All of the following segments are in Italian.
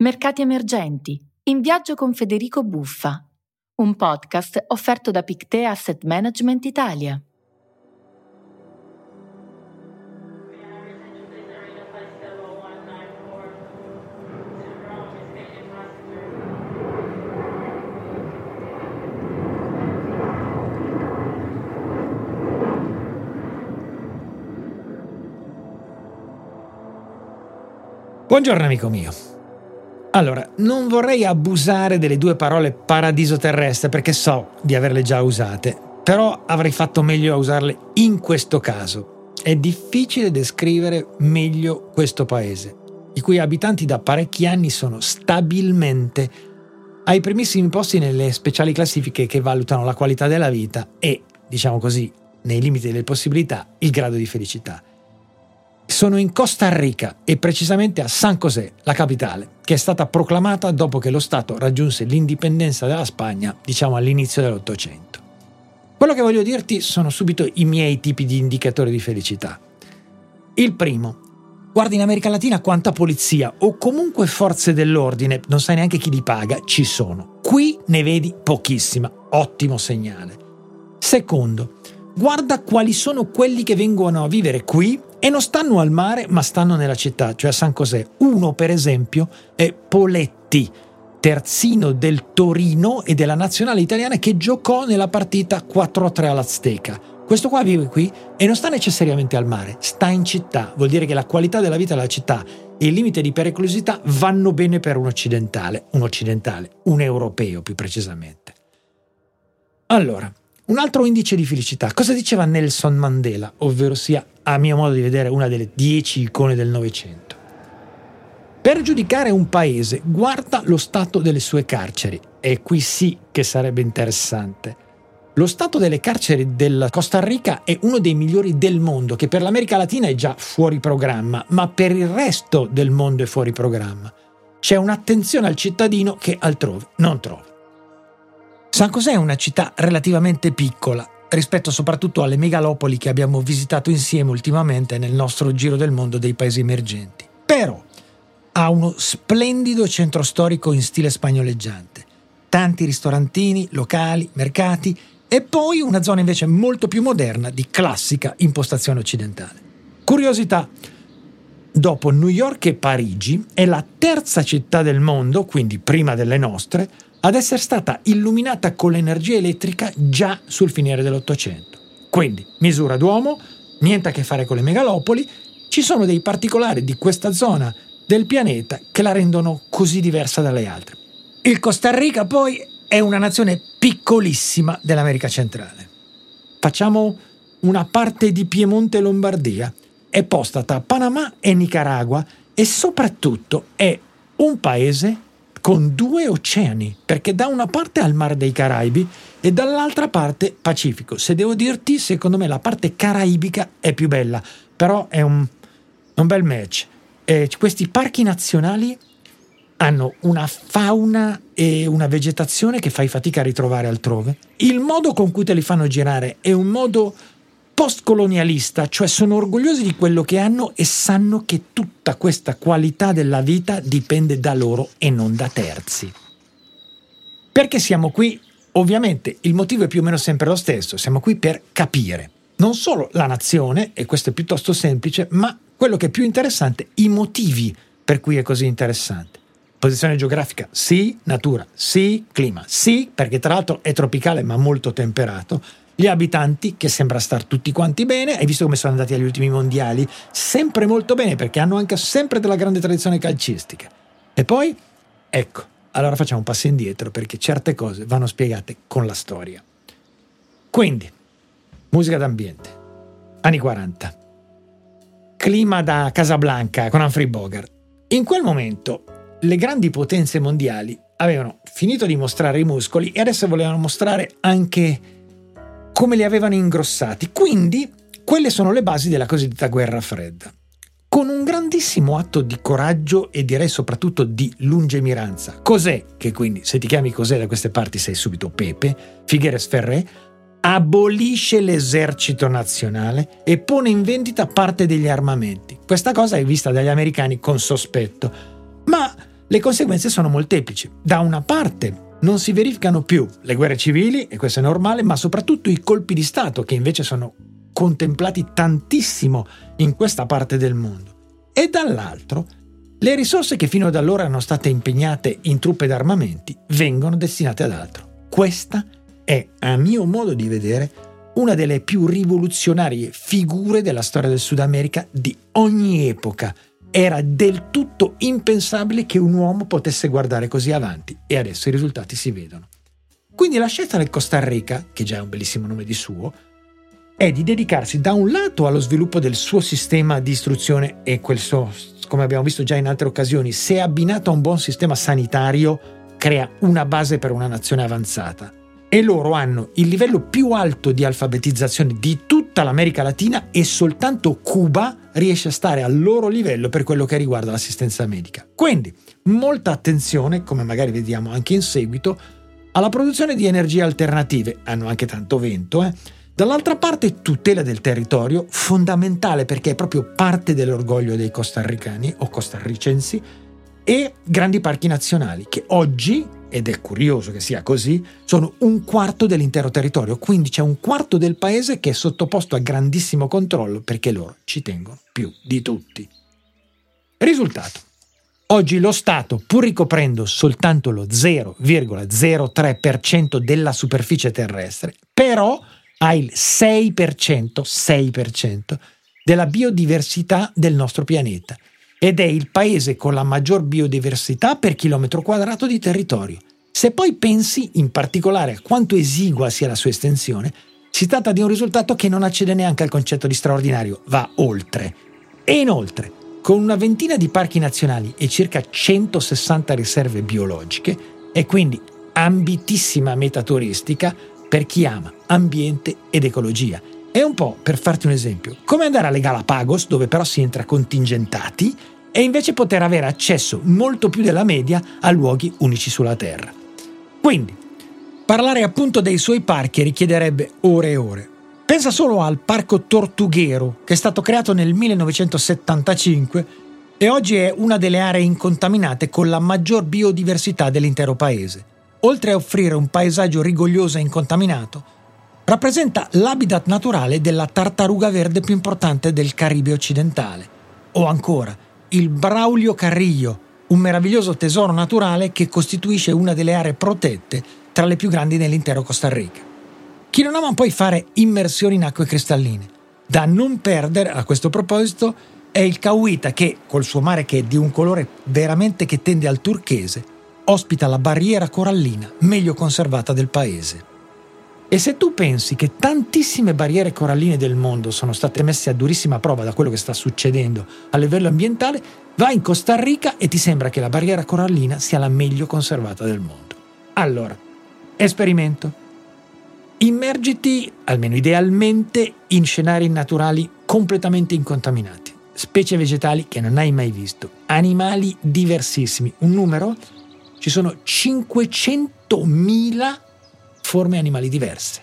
Mercati emergenti, in viaggio con Federico Buffa, un podcast offerto da Pictea Asset Management Italia. Buongiorno amico mio. Allora, non vorrei abusare delle due parole paradiso terrestre perché so di averle già usate, però avrei fatto meglio a usarle in questo caso. È difficile descrivere meglio questo paese, i cui abitanti da parecchi anni sono stabilmente ai primissimi posti nelle speciali classifiche che valutano la qualità della vita e, diciamo così, nei limiti delle possibilità, il grado di felicità. Sono in Costa Rica e precisamente a San José, la capitale, che è stata proclamata dopo che lo Stato raggiunse l'indipendenza della Spagna, diciamo all'inizio dell'Ottocento. Quello che voglio dirti sono subito i miei tipi di indicatori di felicità. Il primo, guarda in America Latina quanta polizia o comunque forze dell'ordine, non sai neanche chi li paga, ci sono. Qui ne vedi pochissima, ottimo segnale. Secondo, guarda quali sono quelli che vengono a vivere qui e non stanno al mare ma stanno nella città, cioè a San José. Uno per esempio è Poletti, terzino del Torino e della nazionale italiana che giocò nella partita 4-3 all'Azteca. Questo qua vive qui e non sta necessariamente al mare, sta in città, vuol dire che la qualità della vita della città e il limite di pericolosità vanno bene per un occidentale, un occidentale, un europeo più precisamente. Allora, un altro indice di felicità. Cosa diceva Nelson Mandela, ovvero sia, a mio modo di vedere, una delle dieci icone del Novecento? Per giudicare un paese, guarda lo stato delle sue carceri. E qui sì che sarebbe interessante. Lo stato delle carceri della Costa Rica è uno dei migliori del mondo, che per l'America Latina è già fuori programma, ma per il resto del mondo è fuori programma. C'è un'attenzione al cittadino che altrove non trovi. San José è una città relativamente piccola rispetto soprattutto alle megalopoli che abbiamo visitato insieme ultimamente nel nostro giro del mondo dei paesi emergenti. Però ha uno splendido centro storico in stile spagnoleggiante, tanti ristorantini, locali, mercati e poi una zona invece molto più moderna di classica impostazione occidentale. Curiosità, dopo New York e Parigi è la terza città del mondo, quindi prima delle nostre, ad essere stata illuminata con l'energia elettrica già sul finire dell'Ottocento. Quindi, misura d'uomo, niente a che fare con le megalopoli, ci sono dei particolari di questa zona del pianeta che la rendono così diversa dalle altre. Il Costa Rica poi è una nazione piccolissima dell'America centrale. Facciamo una parte di Piemonte e Lombardia, è posta tra Panama e Nicaragua e soprattutto è un paese con due oceani, perché da una parte ha il mare dei Caraibi e dall'altra parte Pacifico. Se devo dirti, secondo me la parte caraibica è più bella, però è un, un bel match. Eh, questi parchi nazionali hanno una fauna e una vegetazione che fai fatica a ritrovare altrove. Il modo con cui te li fanno girare è un modo postcolonialista, cioè sono orgogliosi di quello che hanno e sanno che tutta questa qualità della vita dipende da loro e non da terzi. Perché siamo qui? Ovviamente il motivo è più o meno sempre lo stesso, siamo qui per capire non solo la nazione, e questo è piuttosto semplice, ma quello che è più interessante, i motivi per cui è così interessante. Posizione geografica sì, natura sì, clima sì, perché tra l'altro è tropicale ma molto temperato, gli abitanti, che sembra star tutti quanti bene, hai visto come sono andati agli ultimi mondiali? Sempre molto bene, perché hanno anche sempre della grande tradizione calcistica. E poi, ecco, allora facciamo un passo indietro, perché certe cose vanno spiegate con la storia. Quindi, musica d'ambiente, anni 40, clima da Casablanca con Humphrey Bogart. In quel momento le grandi potenze mondiali avevano finito di mostrare i muscoli e adesso volevano mostrare anche come li avevano ingrossati. Quindi quelle sono le basi della cosiddetta guerra fredda. Con un grandissimo atto di coraggio e direi soprattutto di lungimiranza. Cos'è che quindi, se ti chiami cos'è da queste parti sei subito Pepe, Figueres Ferré, abolisce l'esercito nazionale e pone in vendita parte degli armamenti. Questa cosa è vista dagli americani con sospetto, ma le conseguenze sono molteplici. Da una parte non si verificano più le guerre civili, e questo è normale, ma soprattutto i colpi di Stato, che invece sono contemplati tantissimo in questa parte del mondo. E dall'altro, le risorse che fino ad allora erano state impegnate in truppe ed armamenti vengono destinate ad altro. Questa è, a mio modo di vedere, una delle più rivoluzionarie figure della storia del Sud America di ogni epoca, era del tutto impensabile che un uomo potesse guardare così avanti e adesso i risultati si vedono. Quindi la scelta del Costa Rica, che già è un bellissimo nome di suo, è di dedicarsi da un lato allo sviluppo del suo sistema di istruzione e quel suo, come abbiamo visto già in altre occasioni, se abbinato a un buon sistema sanitario, crea una base per una nazione avanzata. E loro hanno il livello più alto di alfabetizzazione di tutta l'America Latina e soltanto Cuba riesce a stare al loro livello per quello che riguarda l'assistenza medica. Quindi molta attenzione, come magari vediamo anche in seguito, alla produzione di energie alternative, hanno anche tanto vento, eh? Dall'altra parte tutela del territorio, fondamentale perché è proprio parte dell'orgoglio dei costarricani o costarricensi, e grandi parchi nazionali che oggi, ed è curioso che sia così, sono un quarto dell'intero territorio, quindi c'è un quarto del paese che è sottoposto a grandissimo controllo perché loro ci tengono più di tutti. Risultato. Oggi lo Stato, pur ricoprendo soltanto lo 0,03% della superficie terrestre, però ha il 6%, 6% della biodiversità del nostro pianeta ed è il paese con la maggior biodiversità per chilometro quadrato di territorio. Se poi pensi in particolare a quanto esigua sia la sua estensione, si tratta di un risultato che non accede neanche al concetto di straordinario, va oltre. E inoltre, con una ventina di parchi nazionali e circa 160 riserve biologiche, è quindi ambitissima meta turistica per chi ama ambiente ed ecologia è un po', per farti un esempio, come andare alle Galapagos, dove però si entra contingentati, e invece poter avere accesso molto più della media a luoghi unici sulla Terra. Quindi, parlare appunto dei suoi parchi richiederebbe ore e ore. Pensa solo al Parco Tortughero, che è stato creato nel 1975 e oggi è una delle aree incontaminate con la maggior biodiversità dell'intero paese. Oltre a offrire un paesaggio rigoglioso e incontaminato, rappresenta l'habitat naturale della tartaruga verde più importante del Caribe occidentale. O ancora, il Braulio Carrillo, un meraviglioso tesoro naturale che costituisce una delle aree protette tra le più grandi nell'intero Costa Rica. Chi non ama poi fare immersioni in acque cristalline. Da non perdere a questo proposito è il Cauita che, col suo mare che è di un colore veramente che tende al turchese, ospita la barriera corallina meglio conservata del paese. E se tu pensi che tantissime barriere coralline del mondo sono state messe a durissima prova da quello che sta succedendo a livello ambientale, vai in Costa Rica e ti sembra che la barriera corallina sia la meglio conservata del mondo. Allora, esperimento. Immergiti, almeno idealmente, in scenari naturali completamente incontaminati, specie vegetali che non hai mai visto, animali diversissimi. Un numero? Ci sono 500.000 forme animali diverse.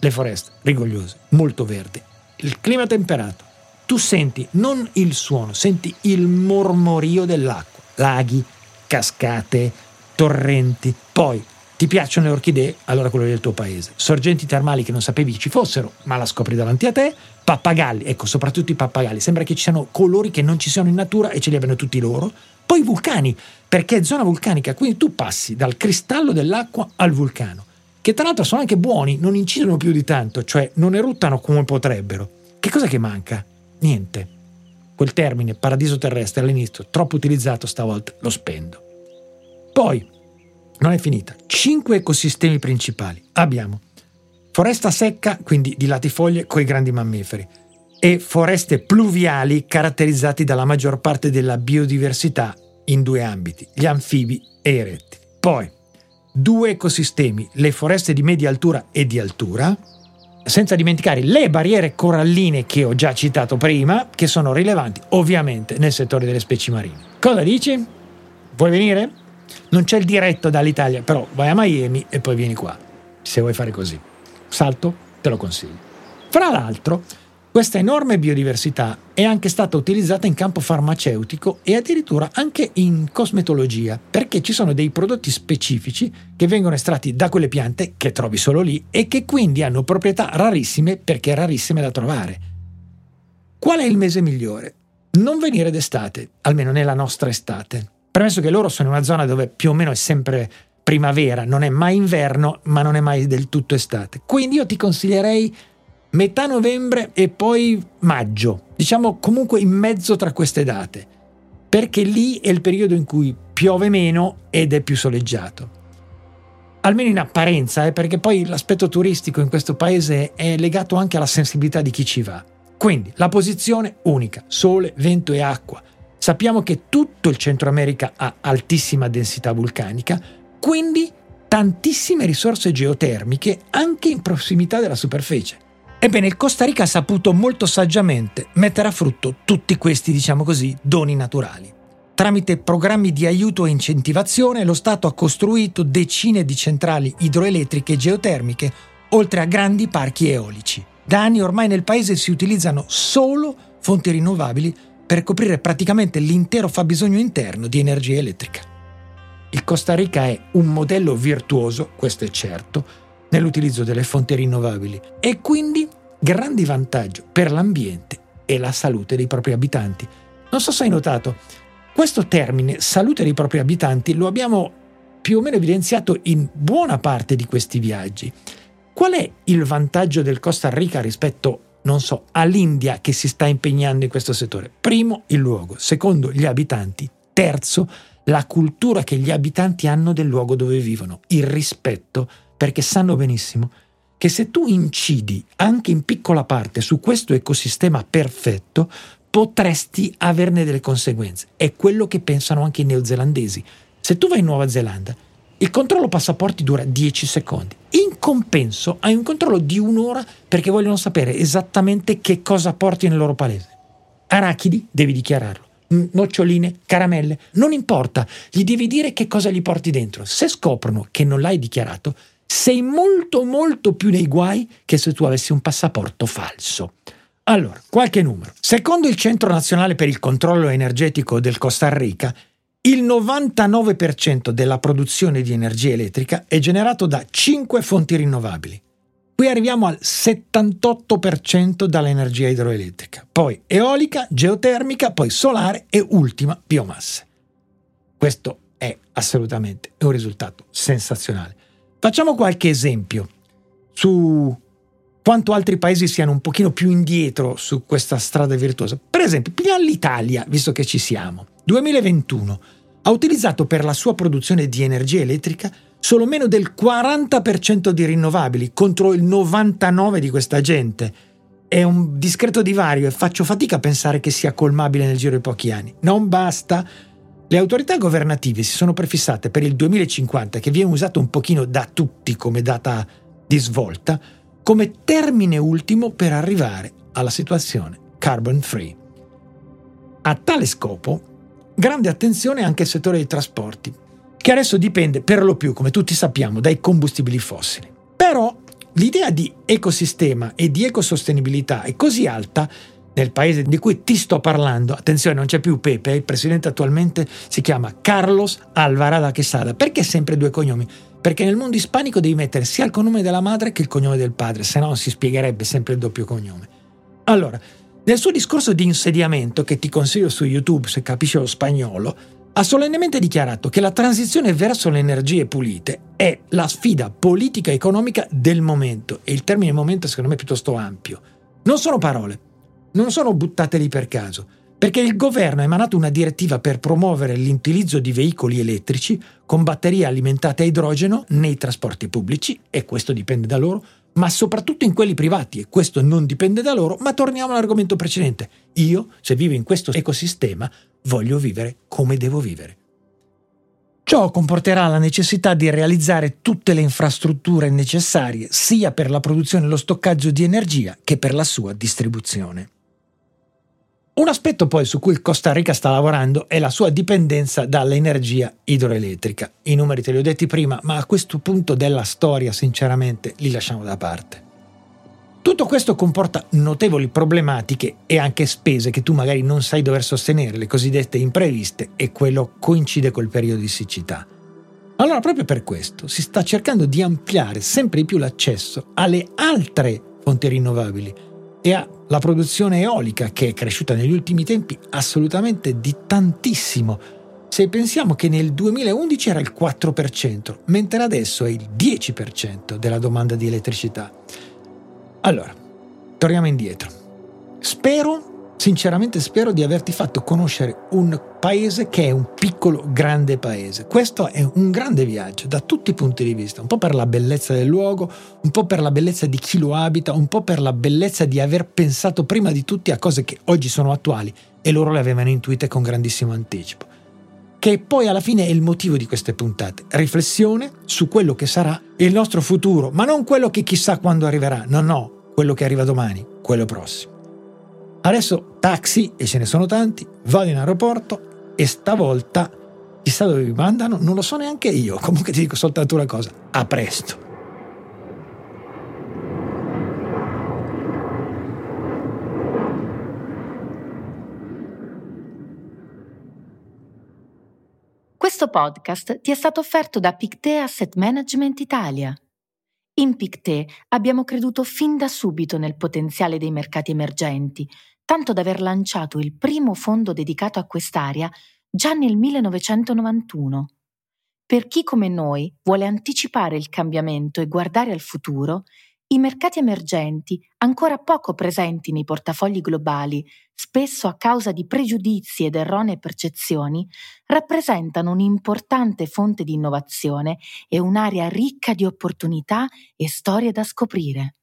Le foreste rigogliose, molto verdi, il clima temperato. Tu senti non il suono, senti il mormorio dell'acqua, laghi, cascate, torrenti. Poi ti piacciono le orchidee? Allora quello il tuo paese. Sorgenti termali che non sapevi ci fossero, ma la scopri davanti a te. Pappagalli, ecco, soprattutto i pappagalli. Sembra che ci siano colori che non ci siano in natura e ce li abbiano tutti loro. Poi vulcani, perché è zona vulcanica, quindi tu passi dal cristallo dell'acqua al vulcano che tra l'altro sono anche buoni, non incidono più di tanto, cioè non eruttano come potrebbero. Che cosa che manca? Niente. Quel termine, paradiso terrestre, all'inizio, troppo utilizzato stavolta, lo spendo. Poi, non è finita. Cinque ecosistemi principali. Abbiamo foresta secca, quindi di latifoglie coi grandi mammiferi, e foreste pluviali caratterizzati dalla maggior parte della biodiversità in due ambiti, gli anfibi e i rettili. Poi, due ecosistemi, le foreste di media altura e di altura, senza dimenticare le barriere coralline che ho già citato prima, che sono rilevanti ovviamente nel settore delle specie marine. Cosa dici? Vuoi venire? Non c'è il diretto dall'Italia, però vai a Miami e poi vieni qua, se vuoi fare così. Salto, te lo consiglio. Fra l'altro, Questa enorme biodiversità è anche stata utilizzata in campo farmaceutico e addirittura anche in cosmetologia, perché ci sono dei prodotti specifici che vengono estratti da quelle piante che trovi solo lì e che quindi hanno proprietà rarissime perché rarissime da trovare. Qual è il mese migliore? Non venire d'estate, almeno nella nostra estate. Premesso che loro sono in una zona dove più o meno è sempre primavera, non è mai inverno, ma non è mai del tutto estate. Quindi io ti consiglierei metà novembre e poi maggio, diciamo comunque in mezzo tra queste date, perché lì è il periodo in cui piove meno ed è più soleggiato. Almeno in apparenza, eh, perché poi l'aspetto turistico in questo paese è legato anche alla sensibilità di chi ci va. Quindi la posizione unica, sole, vento e acqua. Sappiamo che tutto il Centro America ha altissima densità vulcanica, quindi tantissime risorse geotermiche anche in prossimità della superficie. Ebbene, il Costa Rica ha saputo molto saggiamente mettere a frutto tutti questi, diciamo così, doni naturali. Tramite programmi di aiuto e incentivazione, lo Stato ha costruito decine di centrali idroelettriche e geotermiche, oltre a grandi parchi eolici. Da anni ormai nel paese si utilizzano solo fonti rinnovabili per coprire praticamente l'intero fabbisogno interno di energia elettrica. Il Costa Rica è un modello virtuoso, questo è certo, nell'utilizzo delle fonti rinnovabili e quindi grandi vantaggio per l'ambiente e la salute dei propri abitanti. Non so se hai notato, questo termine salute dei propri abitanti lo abbiamo più o meno evidenziato in buona parte di questi viaggi. Qual è il vantaggio del Costa Rica rispetto, non so, all'India che si sta impegnando in questo settore? Primo, il luogo. Secondo, gli abitanti. Terzo, la cultura che gli abitanti hanno del luogo dove vivono, il rispetto perché sanno benissimo che se tu incidi anche in piccola parte su questo ecosistema perfetto, potresti averne delle conseguenze. È quello che pensano anche i neozelandesi. Se tu vai in Nuova Zelanda, il controllo passaporti dura 10 secondi. In compenso hai un controllo di un'ora perché vogliono sapere esattamente che cosa porti nel loro paese. Arachidi, devi dichiararlo. Noccioline, caramelle, non importa, gli devi dire che cosa gli porti dentro. Se scoprono che non l'hai dichiarato, sei molto molto più nei guai che se tu avessi un passaporto falso. Allora, qualche numero. Secondo il Centro Nazionale per il Controllo Energetico del Costa Rica, il 99% della produzione di energia elettrica è generato da 5 fonti rinnovabili. Qui arriviamo al 78% dall'energia idroelettrica, poi eolica, geotermica, poi solare e ultima biomassa. Questo è assolutamente un risultato sensazionale. Facciamo qualche esempio su quanto altri paesi siano un pochino più indietro su questa strada virtuosa. Per esempio, l'Italia, visto che ci siamo. 2021 ha utilizzato per la sua produzione di energia elettrica solo meno del 40% di rinnovabili contro il 99% di questa gente. È un discreto divario e faccio fatica a pensare che sia colmabile nel giro di pochi anni. Non basta le autorità governative si sono prefissate per il 2050, che viene usato un pochino da tutti come data di svolta, come termine ultimo per arrivare alla situazione carbon free. A tale scopo, grande attenzione anche al settore dei trasporti, che adesso dipende per lo più, come tutti sappiamo, dai combustibili fossili. Però l'idea di ecosistema e di ecosostenibilità è così alta nel paese di cui ti sto parlando, attenzione, non c'è più Pepe, il presidente attualmente si chiama Carlos Alvarado Quesada. Perché sempre due cognomi? Perché nel mondo ispanico devi mettere sia il cognome della madre che il cognome del padre, se no si spiegherebbe sempre il doppio cognome. Allora, nel suo discorso di insediamento, che ti consiglio su YouTube se capisci lo spagnolo, ha solennemente dichiarato che la transizione verso le energie pulite è la sfida politica e economica del momento, e il termine momento secondo me è piuttosto ampio. Non sono parole, non sono buttate lì per caso, perché il governo ha emanato una direttiva per promuovere l'utilizzo di veicoli elettrici con batterie alimentate a idrogeno nei trasporti pubblici, e questo dipende da loro, ma soprattutto in quelli privati, e questo non dipende da loro, ma torniamo all'argomento precedente. Io, se vivo in questo ecosistema, voglio vivere come devo vivere. Ciò comporterà la necessità di realizzare tutte le infrastrutture necessarie sia per la produzione e lo stoccaggio di energia che per la sua distribuzione. Un aspetto poi su cui il Costa Rica sta lavorando è la sua dipendenza dall'energia idroelettrica. I numeri te li ho detti prima, ma a questo punto della storia sinceramente li lasciamo da parte. Tutto questo comporta notevoli problematiche e anche spese che tu magari non sai dover sostenere, le cosiddette impreviste, e quello coincide col periodo di siccità. Allora, proprio per questo si sta cercando di ampliare sempre di più l'accesso alle altre fonti rinnovabili e alla produzione eolica che è cresciuta negli ultimi tempi assolutamente di tantissimo. Se pensiamo che nel 2011 era il 4%, mentre adesso è il 10% della domanda di elettricità. Allora, torniamo indietro. Spero Sinceramente spero di averti fatto conoscere un paese che è un piccolo grande paese. Questo è un grande viaggio da tutti i punti di vista, un po' per la bellezza del luogo, un po' per la bellezza di chi lo abita, un po' per la bellezza di aver pensato prima di tutti a cose che oggi sono attuali e loro le avevano intuite con grandissimo anticipo. Che poi alla fine è il motivo di queste puntate, riflessione su quello che sarà il nostro futuro, ma non quello che chissà quando arriverà, no no, quello che arriva domani, quello prossimo. Adesso taxi, e ce ne sono tanti, vado in aeroporto e stavolta chissà dove mi mandano, non lo so neanche io. Comunque ti dico soltanto una cosa, a presto. Questo podcast ti è stato offerto da Pictet Asset Management Italia. In Pictet abbiamo creduto fin da subito nel potenziale dei mercati emergenti tanto da aver lanciato il primo fondo dedicato a quest'area già nel 1991. Per chi come noi vuole anticipare il cambiamento e guardare al futuro, i mercati emergenti, ancora poco presenti nei portafogli globali, spesso a causa di pregiudizi ed erronee percezioni, rappresentano un'importante fonte di innovazione e un'area ricca di opportunità e storie da scoprire.